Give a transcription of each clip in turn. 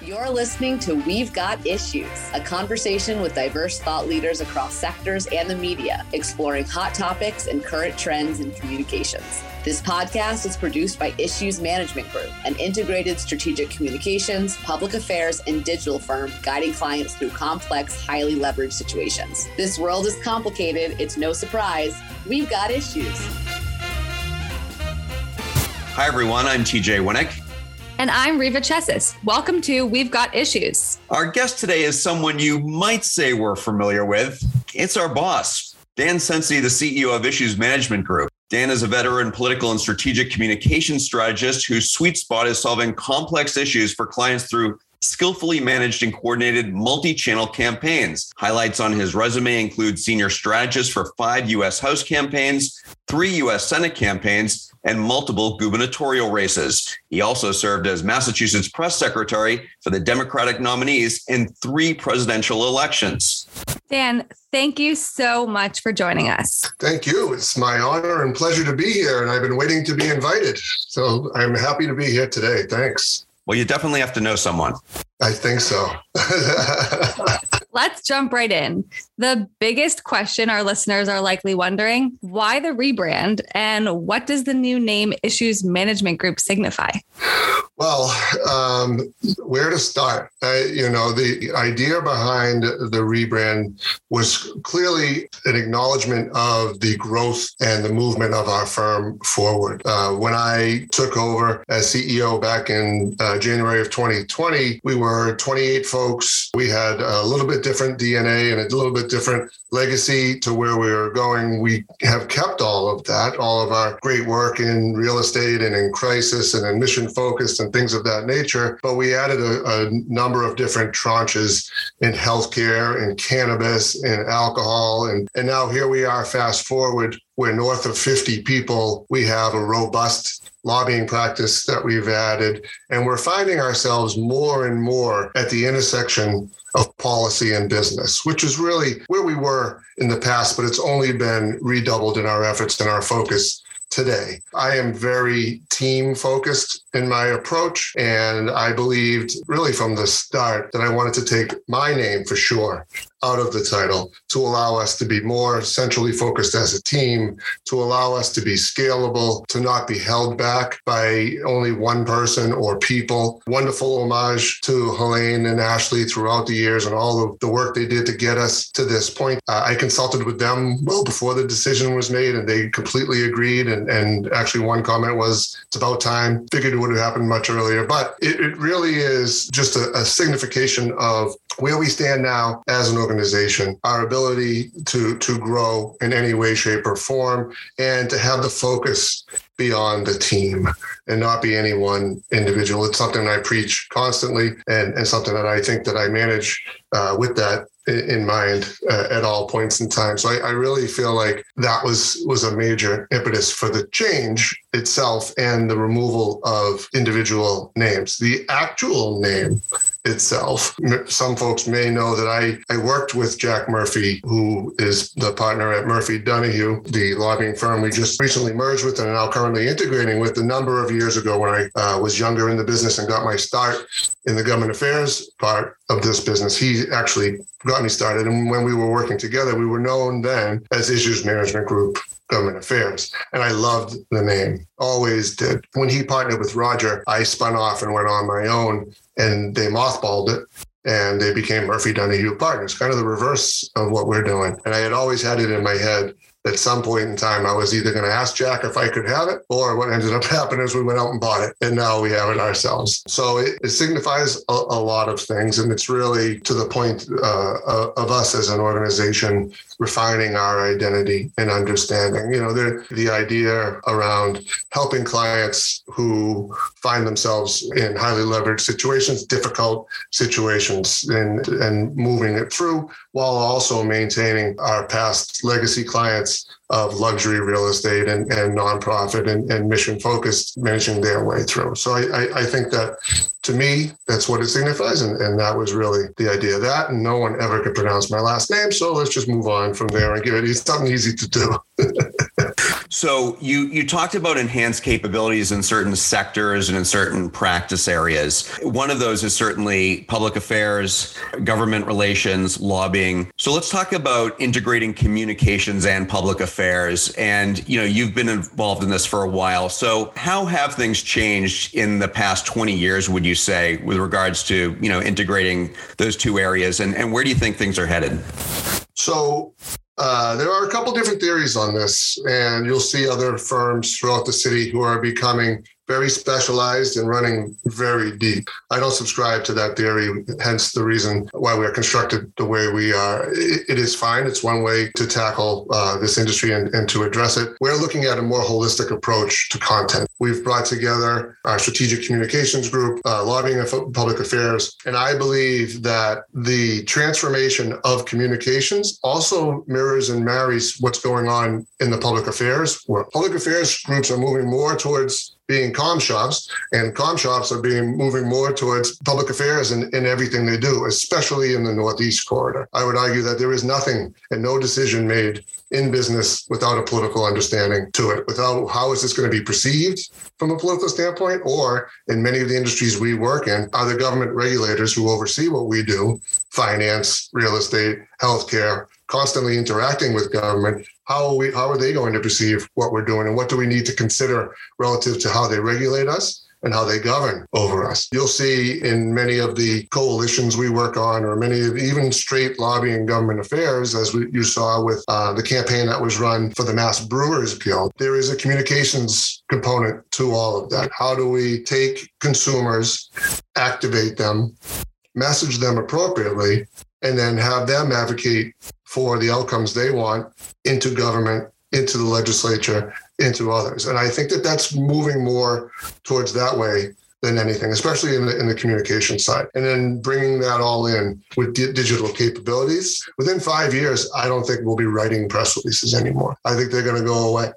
You're listening to We've Got Issues, a conversation with diverse thought leaders across sectors and the media, exploring hot topics and current trends in communications. This podcast is produced by Issues Management Group, an integrated strategic communications, public affairs, and digital firm guiding clients through complex, highly leveraged situations. This world is complicated, it's no surprise. We've got issues. Hi, everyone. I'm TJ Winnick. And I'm Riva Chessis. Welcome to We've Got Issues. Our guest today is someone you might say we're familiar with. It's our boss, Dan Cence, the CEO of Issues Management Group. Dan is a veteran political and strategic communication strategist whose sweet spot is solving complex issues for clients through skillfully managed and coordinated multi channel campaigns. Highlights on his resume include senior strategist for five U.S. House campaigns, three U.S. Senate campaigns, and multiple gubernatorial races. He also served as Massachusetts press secretary for the Democratic nominees in three presidential elections. Dan, thank you so much for joining us. Thank you. It's my honor and pleasure to be here, and I've been waiting to be invited. So I'm happy to be here today. Thanks. Well, you definitely have to know someone. I think so. Let's jump right in. The biggest question our listeners are likely wondering why the rebrand and what does the new name Issues Management Group signify? Well, um, where to start? Uh, you know, the idea behind the rebrand was clearly an acknowledgement of the growth and the movement of our firm forward. Uh, when I took over as CEO back in uh, January of 2020, we were 28 folks. We had a little bit different DNA and a little bit different legacy to where we were going. We have kept all of that, all of our great work in real estate and in crisis and in mission focused and things of that nature. But we added a, a number of different tranches in healthcare, in cannabis, in alcohol. And, and now here we are, fast forward, we're north of 50 people. We have a robust lobbying practice that we've added. And we're finding ourselves more and more at the intersection of policy and business, which is really where we were in the past, but it's only been redoubled in our efforts and our focus today. I am very team focused in my approach. And I believed really from the start that I wanted to take my name for sure out of the title to allow us to be more centrally focused as a team, to allow us to be scalable, to not be held back by only one person or people. Wonderful homage to Helene and Ashley throughout the years and all of the work they did to get us to this point. Uh, I consulted with them well before the decision was made and they completely agreed. And, and actually, one comment was, it's about time. Figured it would have happened much earlier, but it, it really is just a, a signification of where we stand now as an organization, our ability to to grow in any way, shape, or form, and to have the focus beyond the team and not be any one individual. It's something I preach constantly, and, and something that I think that I manage uh, with that in mind uh, at all points in time. So I, I, really feel like that was was a major impetus for the change itself and the removal of individual names. The actual name itself. Some folks may know that I, I worked with Jack Murphy, who is the partner at Murphy Donoghue, the lobbying firm we just recently merged with and are now currently integrating with a number of years ago when I uh, was younger in the business and got my start in the government affairs part of this business. He actually got me started. And when we were working together, we were known then as Issues Management Group government affairs. And I loved the name, always did. When he partnered with Roger, I spun off and went on my own and they mothballed it and they became Murphy Donoghue partners, kind of the reverse of what we're doing. And I had always had it in my head at some point in time, I was either going to ask Jack if I could have it, or what ended up happening is we went out and bought it, and now we have it ourselves. So it, it signifies a, a, lot of things, and it's really to the point uh, uh of us as an organization refining our identity and understanding. You know, the the idea around helping clients who find themselves in highly leveraged situations, difficult situations, and and moving it through while also maintaining our past legacy clients of luxury real estate and, and nonprofit and, and mission focused managing their way through. So I, I, I, think that to me, that's what it signifies. And, and that was really the idea of that. And no one ever could pronounce my last name. So let's just move on from there and give it something easy to do. So you you talked about enhanced capabilities in certain sectors and in certain practice areas. One of those is certainly public affairs, government relations, lobbying. So let's talk about integrating communications and public affairs. And you know, you've been involved in this for a while. So how have things changed in the past 20 years, would you say, with regards to, you know, integrating those two areas and, and where do you think things are headed? So uh, there are a couple different theories on this, and you'll see other firms throughout the city who are becoming very specialized and running very deep. I don't subscribe to that theory, hence the reason why we are constructed the way we are. it, is fine. It's one way to tackle uh, this industry and, and to address it. We're looking at a more holistic approach to content. We've brought together our strategic communications group, uh, lobbying and public affairs, and I believe that the transformation of communications also mirrors and marries what's going on in the public affairs, where public affairs groups are moving more towards being com shops, and com shops are being moving more towards public affairs in, in everything they do, especially in the Northeast corridor. I would argue that there is nothing and no decision made in business without a political understanding to it, without how is this going to be perceived from a political standpoint, or in many of the industries we work in, are the government regulators who oversee what we do, finance, real estate, healthcare, constantly interacting with government, how are we how are they going to perceive what we're doing and what do we need to consider relative to how they regulate us and how they govern over us. You'll see in many of the coalitions we work on, or many of even straight lobbying government affairs, as we, you saw with uh, the campaign that was run for the Mass Brewers Guild, there is a communications component to all of that. How do we take consumers, activate them, message them appropriately, and then have them advocate for the outcomes they want into government, into the legislature, into others. And I think that that's moving more towards that way than anything, especially in the in the communication side. And then bringing that all in with di- digital capabilities. Within five years, I don't think we'll be writing press releases anymore. I think they're going to go away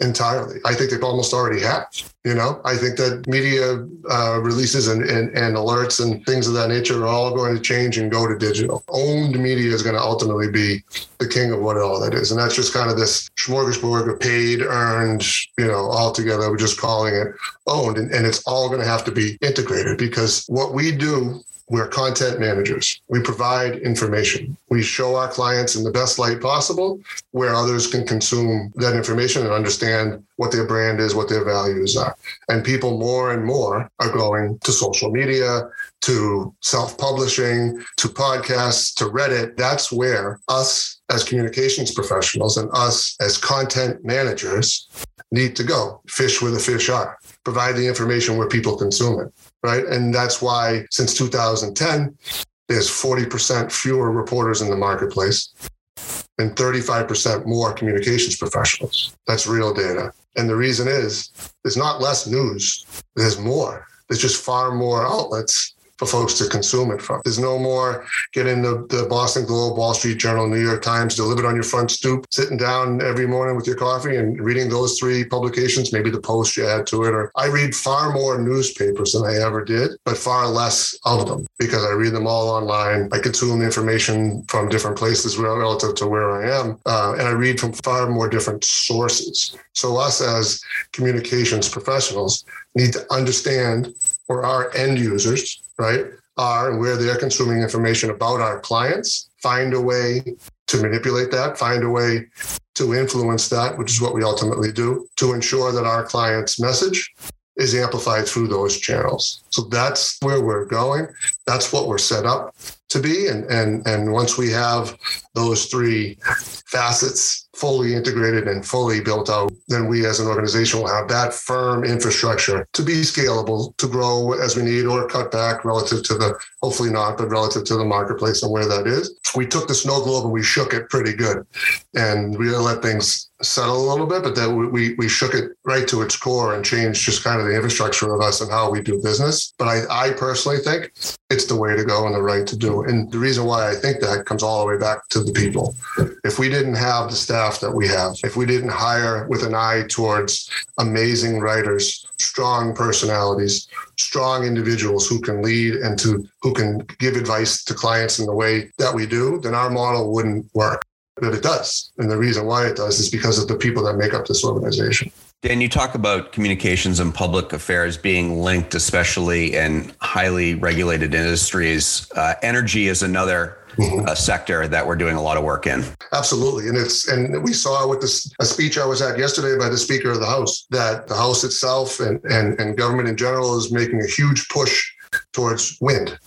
entirely. I think they've almost already have. You know, I think that media uh, releases and, and, and alerts and things of that nature are all going to change and go to digital. Owned media is going to ultimately be the king of what all that is. And that's just kind of this smorgasbord of paid, earned, you know, all together. We're just calling it owned. And, and it's all going to have to be integrated because what we do we're content managers. We provide information. We show our clients in the best light possible where others can consume that information and understand what their brand is, what their values are. And people more and more are going to social media, to self publishing, to podcasts, to Reddit. That's where us as communications professionals and us as content managers need to go. Fish where the fish are, provide the information where people consume it right? And that's why since 2010, there's 40% fewer reporters in the marketplace and 35% more communications professionals. That's real data. And the reason is there's not less news, there's more. There's just far more outlets for folks to consume it from. There's no more getting the, the Boston Globe, Wall Street Journal, New York Times delivered on your front stoop, sitting down every morning with your coffee and reading those three publications, maybe the post you add to it. Or I read far more newspapers than I ever did, but far less of them because I read them all online. I consume information from different places relative to where I am, uh, and I read from far more different sources. So us as communications professionals need to understand where our end users right, are and where they're consuming information about our clients, find a way to manipulate that, find a way to influence that, which is what we ultimately do, to ensure that our client's message is amplified through those channels. So that's where we're going. That's what we're set up to be. And and and once we have those three facets fully integrated and fully built out, then we as an organization will have that firm infrastructure to be scalable, to grow as we need or cut back relative to the, hopefully not, but relative to the marketplace and where that is. We took the snow globe and we shook it pretty good. And we let things settle a little bit, but then we, we shook it right to its core and changed just kind of the infrastructure of us and how we do business. But I, I personally think it's the way to go and the right to do. And the reason why I think that comes all the way back to the people. If we didn't have the staff that we have, if we didn't hire with an eye towards amazing writers, strong personalities, strong individuals who can lead and to who can give advice to clients in the way that we do, then our model wouldn't work But it does. And the reason why it does is because of the people that make up this organization. Dan, you talk about communications and public affairs being linked, especially in highly regulated industries. Uh, energy is another mm-hmm. uh, sector that we're doing a lot of work in. Absolutely, and it's and we saw with this a speech I was at yesterday by the Speaker of the House that the House itself and and, and government in general is making a huge push towards wind.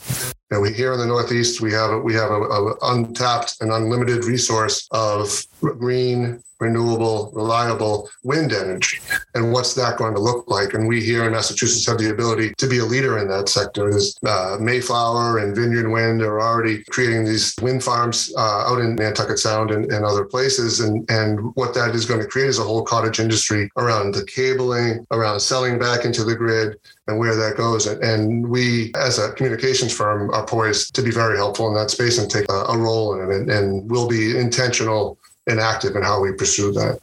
We here in the Northeast, we have a, we have a, a untapped and unlimited resource of green renewable, reliable wind energy. And what's that going to look like? And we here in Massachusetts have the ability to be a leader in that sector. There's uh, Mayflower and Vineyard Wind are already creating these wind farms uh, out in Nantucket Sound and, and other places. And, and what that is going to create is a whole cottage industry around the cabling, around selling back into the grid, and where that goes. And we, as a communications firm, are poised to be very helpful in that space and take a, a role in it. And, and we'll be intentional and active in how we pursue that.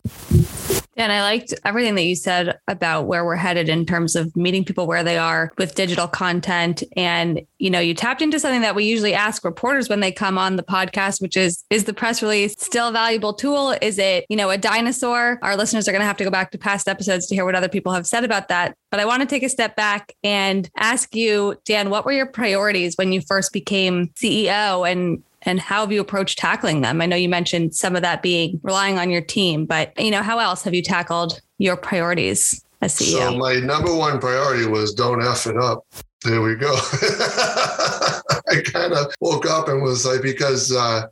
And I liked everything that you said about where we're headed in terms of meeting people where they are with digital content. And, you know, you tapped into something that we usually ask reporters when they come on the podcast, which is, is the press release still a valuable tool? Is it, you know, a dinosaur? Our listeners are going to have to go back to past episodes to hear what other people have said about that. But I want to take a step back and ask you, Dan, what were your priorities when you first became CEO? And and how have you approached tackling them? I know you mentioned some of that being relying on your team, but you know, how else have you tackled your priorities as CEO? So my number one priority was don't F it up. There we go. I kind of woke up and was like, because uh,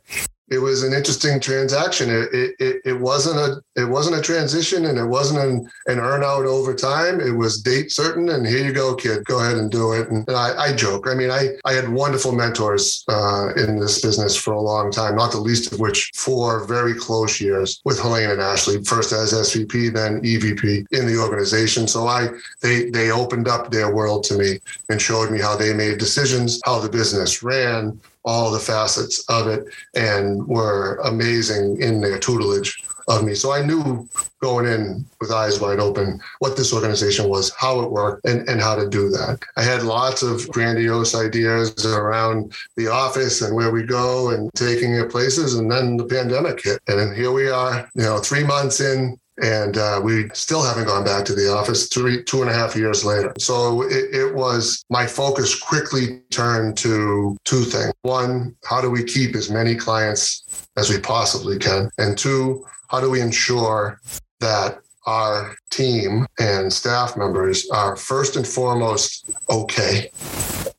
it was an interesting transaction. It, it, it wasn't a it wasn't a transition and it wasn't an, an earn out over time. It was date certain and here you go, kid, go ahead and do it. And, and I, I, joke. I mean, I, I had wonderful mentors uh, in this business for a long time, not the least of which four very close years with Helene and Ashley, first as SVP, then EVP in the organization. So I they they opened up their world to me and showed me how they made decisions, how the business ran, all the facets of it and were amazing in their tutelage of me. So I knew going in with eyes wide open what this organization was, how it worked, and, and how to do that. I had lots of grandiose ideas around the office and where we go and taking it places. And then the pandemic hit. And then here we are, you know, three months in, and uh, we still haven't gone back to the office three two and a half years later. So it, it, was my focus quickly turned to two things. One how do we keep as many clients as we possibly can? And two how do we ensure that our team and staff members are first and foremost okay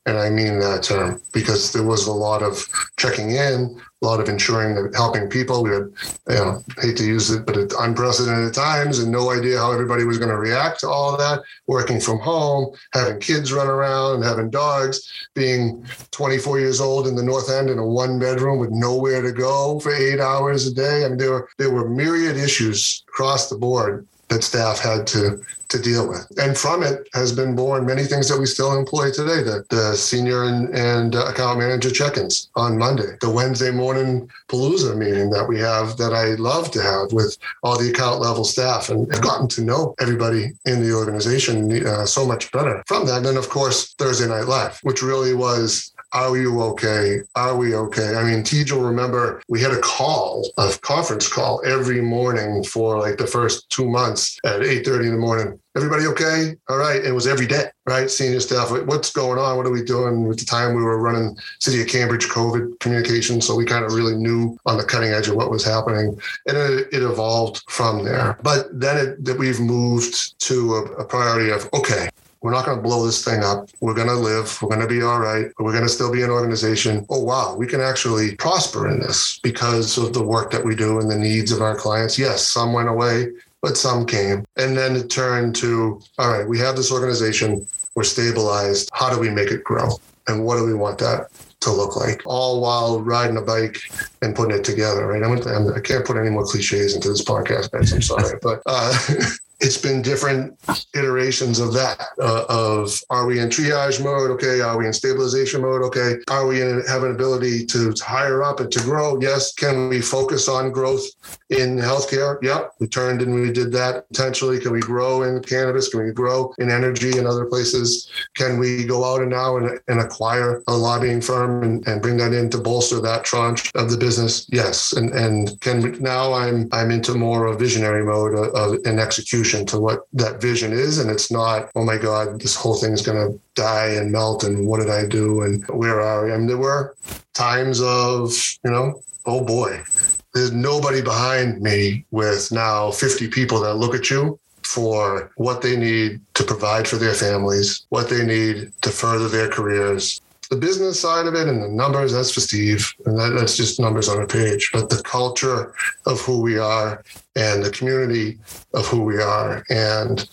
and I mean that term because there was a lot of checking in, a lot of ensuring that helping people. We had, you know, hate to use it, but at unprecedented times and no idea how everybody was going to react to all of that. Working from home, having kids run around, having dogs, being 24 years old in the North End in a one bedroom with nowhere to go for eight hours a day. I mean, there were there were myriad issues across the board that staff had to to deal with. And from it has been born many things that we still employ today. The, the senior and, and uh, account manager check-ins on Monday, the Wednesday morning Palooza meeting that we have that I love to have with all the account level staff and have gotten to know everybody in the organization uh, so much better from that. And then of course, Thursday Night Live, which really was are you okay? Are we okay? I mean, TJ will remember we had a call, a conference call every morning for like the first two months at 8:30 in the morning. Everybody okay? All right. It was every day, right? Senior staff, what's going on? What are we doing? At the time, we were running City of Cambridge COVID communication. So we kind of really knew on the cutting edge of what was happening. And it, it evolved from there. But then it, that we've moved to a, a priority of, okay, we're not going to blow this thing up. We're going to live. We're going to be all right. We're going to still be an organization. Oh, wow, we can actually prosper in this because of the work that we do and the needs of our clients. Yes, some went away, but some came. And then it turned to, all right, we have this organization. We're stabilized. How do we make it grow? And what do we want that to look like, all while riding a bike and putting it together, right? I'm, I can not put any more cliches into this podcast, Ben. I'm sorry, but uh, it's been different iterations of that. Uh, of are we in triage mode? Okay. Are we in stabilization mode? Okay. Are we in have an ability to hire up and to grow? Yes. Can we focus on growth in healthcare? Yep. We turned and we did that potentially. Can we grow in cannabis? Can we grow in energy and other places? Can we go out and now and, and acquire a lobbying firm and, and bring that in to bolster that tranche of the business? Yes. And and can we, now I'm I'm into more of visionary mode of, of an execution to what that vision is. And it's not, oh my God, this whole thing is going to die and melt. And what did I do? And where are we? I mean, there were times of, you know, oh boy, there's nobody behind me with now 50 people that look at you for what they need to provide for their families, what they need to further their careers, the business side of it and the numbers, that's for Steve. And that, that's just numbers on a page. But the culture of who we are and the community of who we are and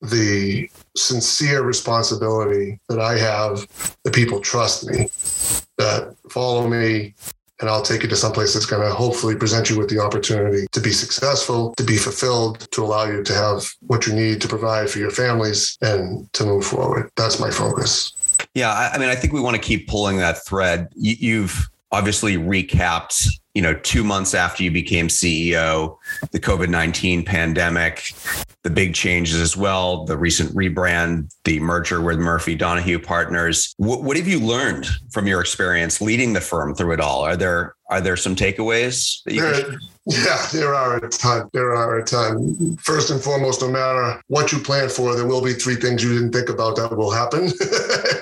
the sincere responsibility that I have that people trust me, that follow me, and I'll take you to someplace that's going to hopefully present you with the opportunity to be successful, to be fulfilled, to allow you to have what you need to provide for your families and to move forward. That's my focus. Yeah, I, I mean, I think we want to keep pulling that thread. You, you've obviously recapped you know, two months after you became CEO, the COVID 19 pandemic, the big changes as well, the recent rebrand, the merger with Murphy Donoghue Partners. What, what have you learned from your experience leading the firm through it all? Are there are there some takeaways that you there, Yeah, there are a ton. There are a ton. First and foremost, no matter what you plan for, there will be three things you didn't think about that will happen.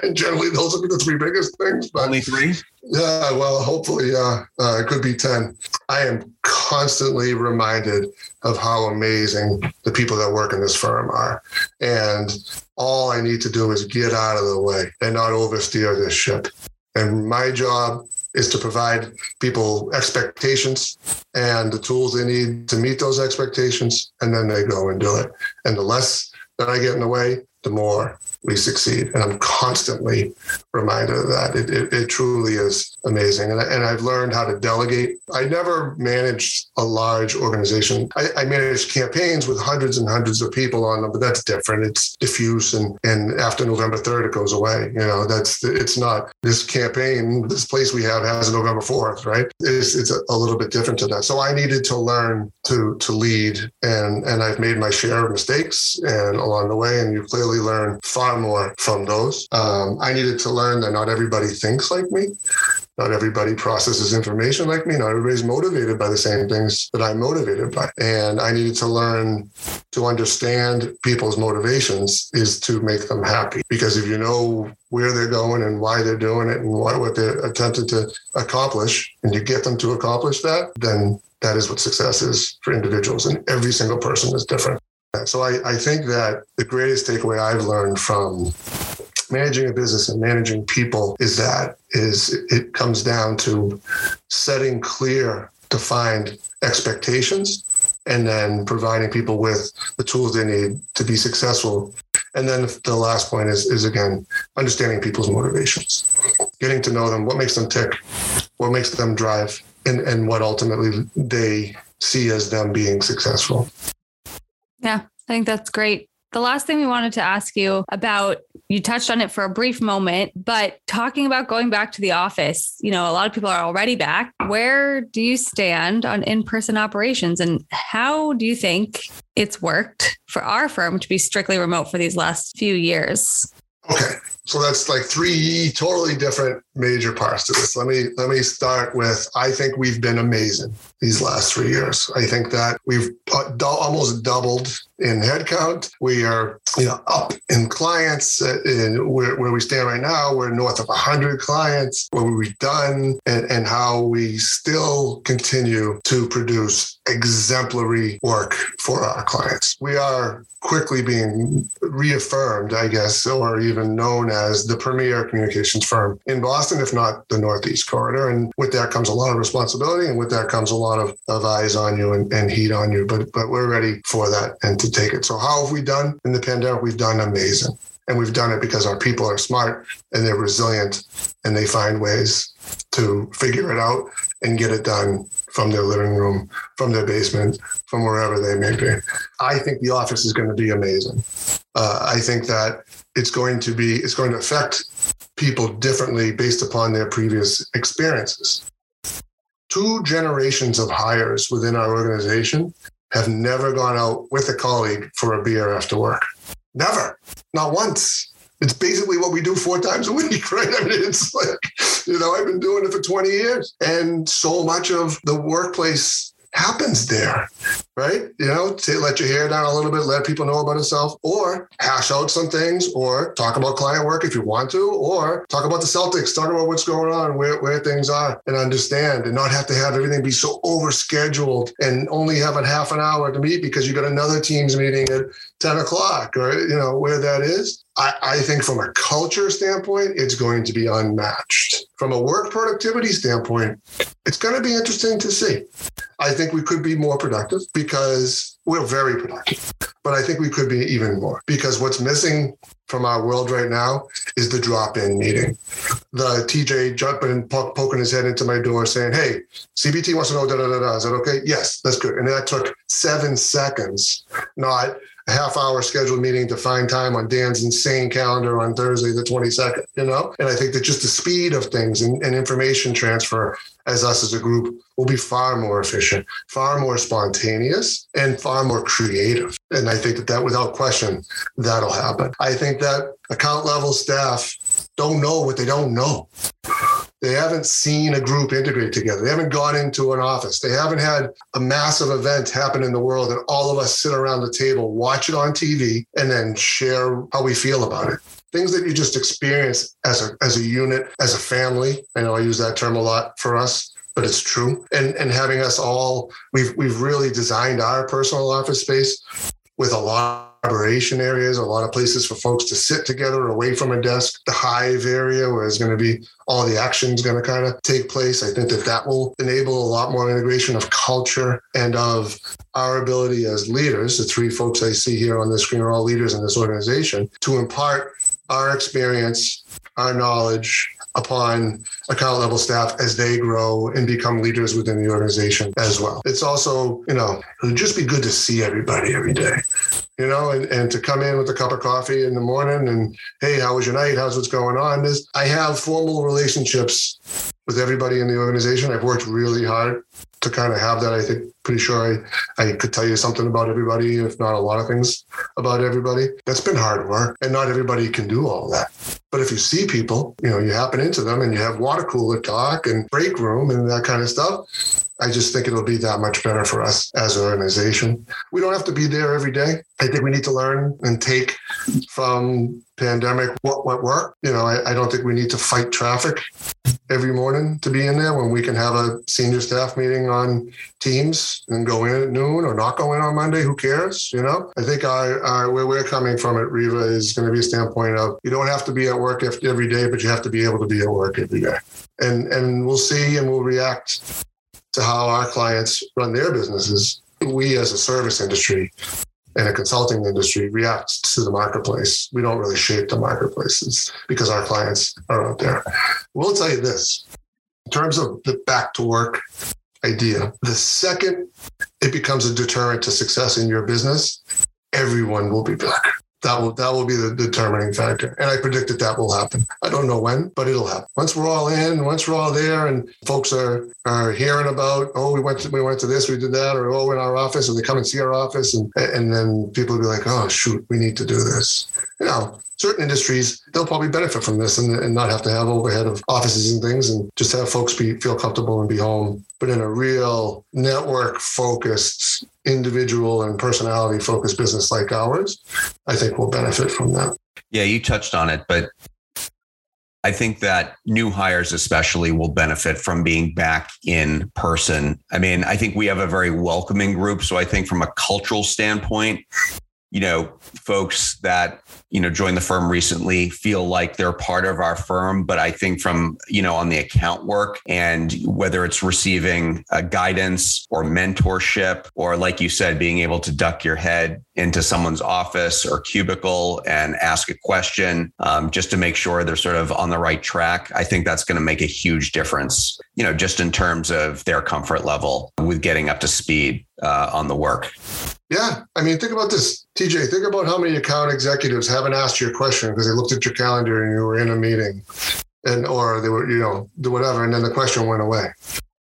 and generally, those will be the three biggest things. But Only three? Yeah, well, hopefully, uh, uh, it could be 10. I am constantly reminded of how amazing the people that work in this firm are. And all I need to do is get out of the way and not oversteer this ship. And my job is to provide people expectations and the tools they need to meet those expectations. And then they go and do it. And the less that I get in the way, the more we succeed. And I'm constantly reminded of that. It, it, it truly is amazing. And, I, and I've learned how to delegate. I never managed a large organization. I, I managed campaigns with hundreds and hundreds of people on them, but that's different. It's diffuse. And, and after November 3rd, it goes away. You know, that's, it's not this campaign, this place we have has a November 4th, right? It's, it's a, little bit different to that. So I needed to learn to, to lead and, and I've made my share of mistakes and along the way, and you clearly learn far more from those. Um, I needed to learn that not everybody thinks like me. Not everybody processes information like me. Not everybody's motivated by the same things that I'm motivated by. And I needed to learn to understand people's motivations is to make them happy. Because if you know where they're going and why they're doing it and what, what they're attempting to accomplish, and you get them to accomplish that, then that is what success is for individuals. And every single person is different. So I, I think that the greatest takeaway I've learned from managing a business and managing people is that is it comes down to setting clear defined expectations and then providing people with the tools they need to be successful and then the last point is is again understanding people's motivations getting to know them what makes them tick what makes them drive and and what ultimately they see as them being successful yeah, I think that's great. The last thing we wanted to ask you about, you touched on it for a brief moment, but talking about going back to the office, you know, a lot of people are already back. Where do you stand on in person operations and how do you think it's worked for our firm to be strictly remote for these last few years? Okay. So that's like three totally different major parts to this. Let me let me start with I think we've been amazing these last three years. I think that we've almost doubled in headcount. We are you know up in clients. Uh, in where, where we stand right now, we're north of 100 clients. What we've done and, and how we still continue to produce exemplary work for our clients. We are quickly being reaffirmed, I guess, or even known as the premier communications firm in Boston, if not the Northeast corridor. And with that comes a lot of responsibility, and with that comes a lot of, of eyes on you and, and heat on you. But but we're ready for that and to take it. So how have we done in the pandemic? We've done amazing. And we've done it because our people are smart and they're resilient and they find ways to figure it out and get it done from their living room, from their basement, from wherever they may be. I think the office is going to be amazing. Uh, I think that it's going to be it's going to affect people differently based upon their previous experiences. Two generations of hires within our organization have never gone out with a colleague for a beer after work. Never, not once. It's basically what we do four times a week, right? I mean, it's like, you know, I've been doing it for 20 years. And so much of the workplace happens there, right? You know, to let your hair down a little bit, let people know about yourself, or hash out some things, or talk about client work if you want to, or talk about the Celtics, talk about what's going on, where, where things are, and understand and not have to have everything be so overscheduled and only have a half an hour to meet because you got another team's meeting at 10 o'clock or, you know, where that is. I, I think from a culture standpoint, it's going to be unmatched. From a work productivity standpoint, it's going to be interesting to see. I think we could be more productive because we're very productive, but I think we could be even more because what's missing from our world right now is the drop-in meeting. The TJ jumping and poking his head into my door saying, "Hey, CBT wants to know da da da da." Is that okay? Yes, that's good. And that took seven seconds, not a half hour scheduled meeting to find time on Dan's insane calendar on Thursday, the 22nd, you know? And I think that just the speed of things and, and information transfer as us as a group will be far more efficient, far more spontaneous, and far more creative. And I think that that without question, that'll happen. I think that account level staff don't know what they don't know. They haven't seen a group integrate together. They haven't gone into an office. They haven't had a massive event happen in the world and all of us sit around the table, watch it on TV, and then share how we feel about it. Things that you just experience as a as a unit, as a family. I know I use that term a lot for us but it's true. And and having us all, we've we've really designed our personal office space with a lot collaboration areas, a lot of places for folks to sit together away from a desk. The hive area where it's going to be all the actions going to kind of take place. I think that that will enable a lot more integration of culture and of our ability as leaders. The three folks I see here on the screen are all leaders in this organization to impart our experience, our knowledge, upon account level staff as they grow and become leaders within the organization as well. It's also, you know, it would just be good to see everybody every day, you know, and, and to come in with a cup of coffee in the morning and, hey, how was your night? How's what's going on? I have formal relationships with everybody in the organization. I've worked really hard to kind of have that. I think pretty sure I, I could tell you something about everybody, if not a lot of things about everybody. That's been hard work. And not everybody can do all that. But if you see people, you know, you happen into them and you have water cooler talk and break room and that kind of stuff, I just think it'll be that much better for us as an organization. We don't have to be there every day. I think we need to learn and take from pandemic what what worked. You know, I, I don't think we need to fight traffic every morning to be in there when we can have a senior staff meeting on Teams and go in at noon or not go in on Monday. Who cares? You know, I think our where we're coming from at Riva is going to be a standpoint of you don't have to be at work every day, but you have to be able to be at work every day. And and we'll see and we'll react to how our clients run their businesses. We as a service industry and a consulting industry react to the marketplace. We don't really shape the marketplaces because our clients are out there. We'll tell you this in terms of the back to work idea, the second it becomes a deterrent to success in your business, everyone will be back that will that will be the determining factor. And I predict that that will happen. I don't know when, but it'll happen. Once we're all in, once we're all there, and folks are are hearing about, oh, we went to, we went to this, we did that, or oh, in our office, or they come and see our office, and and then people will be like, oh, shoot, we need to do this. You know, certain industries they'll probably benefit from this and, and not have to have overhead of offices and things and just have folks be feel comfortable and be home but in a real network focused individual and personality focused business like ours i think we'll benefit from that yeah you touched on it but I think that new hires, especially, will benefit from being back in person. I mean, I think we have a very welcoming group. So I think from a cultural standpoint, you know, folks that you know join the firm recently feel like they're part of our firm but i think from you know on the account work and whether it's receiving guidance or mentorship or like you said being able to duck your head into someone's office or cubicle and ask a question um, just to make sure they're sort of on the right track i think that's going to make a huge difference you know just in terms of their comfort level with getting up to speed uh, on the work yeah. I mean, think about this, TJ. Think about how many account executives haven't asked you a question because they looked at your calendar and you were in a meeting and, or they were, you know, do whatever. And then the question went away.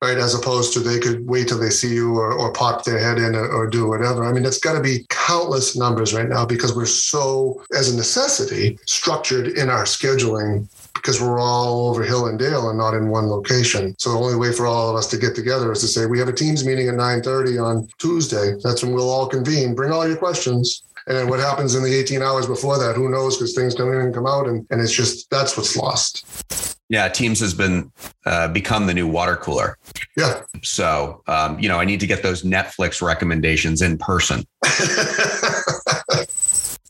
Right. As opposed to they could wait till they see you or, or pop their head in or, or do whatever. I mean, it's got to be countless numbers right now because we're so, as a necessity, structured in our scheduling because we're all over hill and dale and not in one location. So the only way for all of us to get together is to say we have a teams meeting at 9:30 on Tuesday. That's when we'll all convene. Bring all your questions. And then what happens in the 18 hours before that, who knows? Because things come in and come out, and, and it's just that's what's lost. Yeah, Teams has been uh, become the new water cooler. Yeah. So, um, you know, I need to get those Netflix recommendations in person.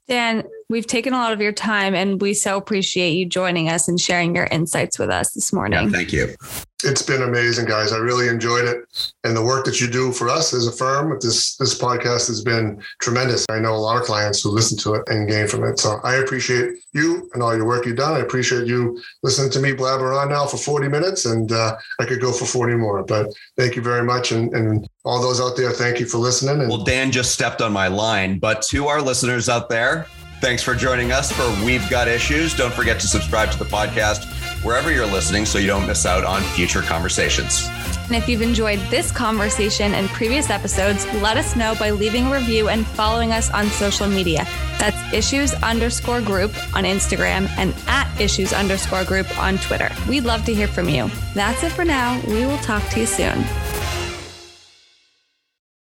Dan, we've taken a lot of your time and we so appreciate you joining us and sharing your insights with us this morning. Yeah, thank you. It's been amazing, guys. I really enjoyed it. And the work that you do for us as a firm with this this podcast has been tremendous. I know a lot of clients who listen to it and gain from it. So I appreciate you and all your work you've done. I appreciate you listening to me blabber on now for 40 minutes and uh, I could go for 40 more. But thank you very much. And, and all those out there, thank you for listening. And- well, Dan just stepped on my line, but to our listeners out there, Thanks for joining us for We've Got Issues. Don't forget to subscribe to the podcast wherever you're listening so you don't miss out on future conversations. And if you've enjoyed this conversation and previous episodes, let us know by leaving a review and following us on social media. That's issues underscore group on Instagram and at issues underscore group on Twitter. We'd love to hear from you. That's it for now. We will talk to you soon.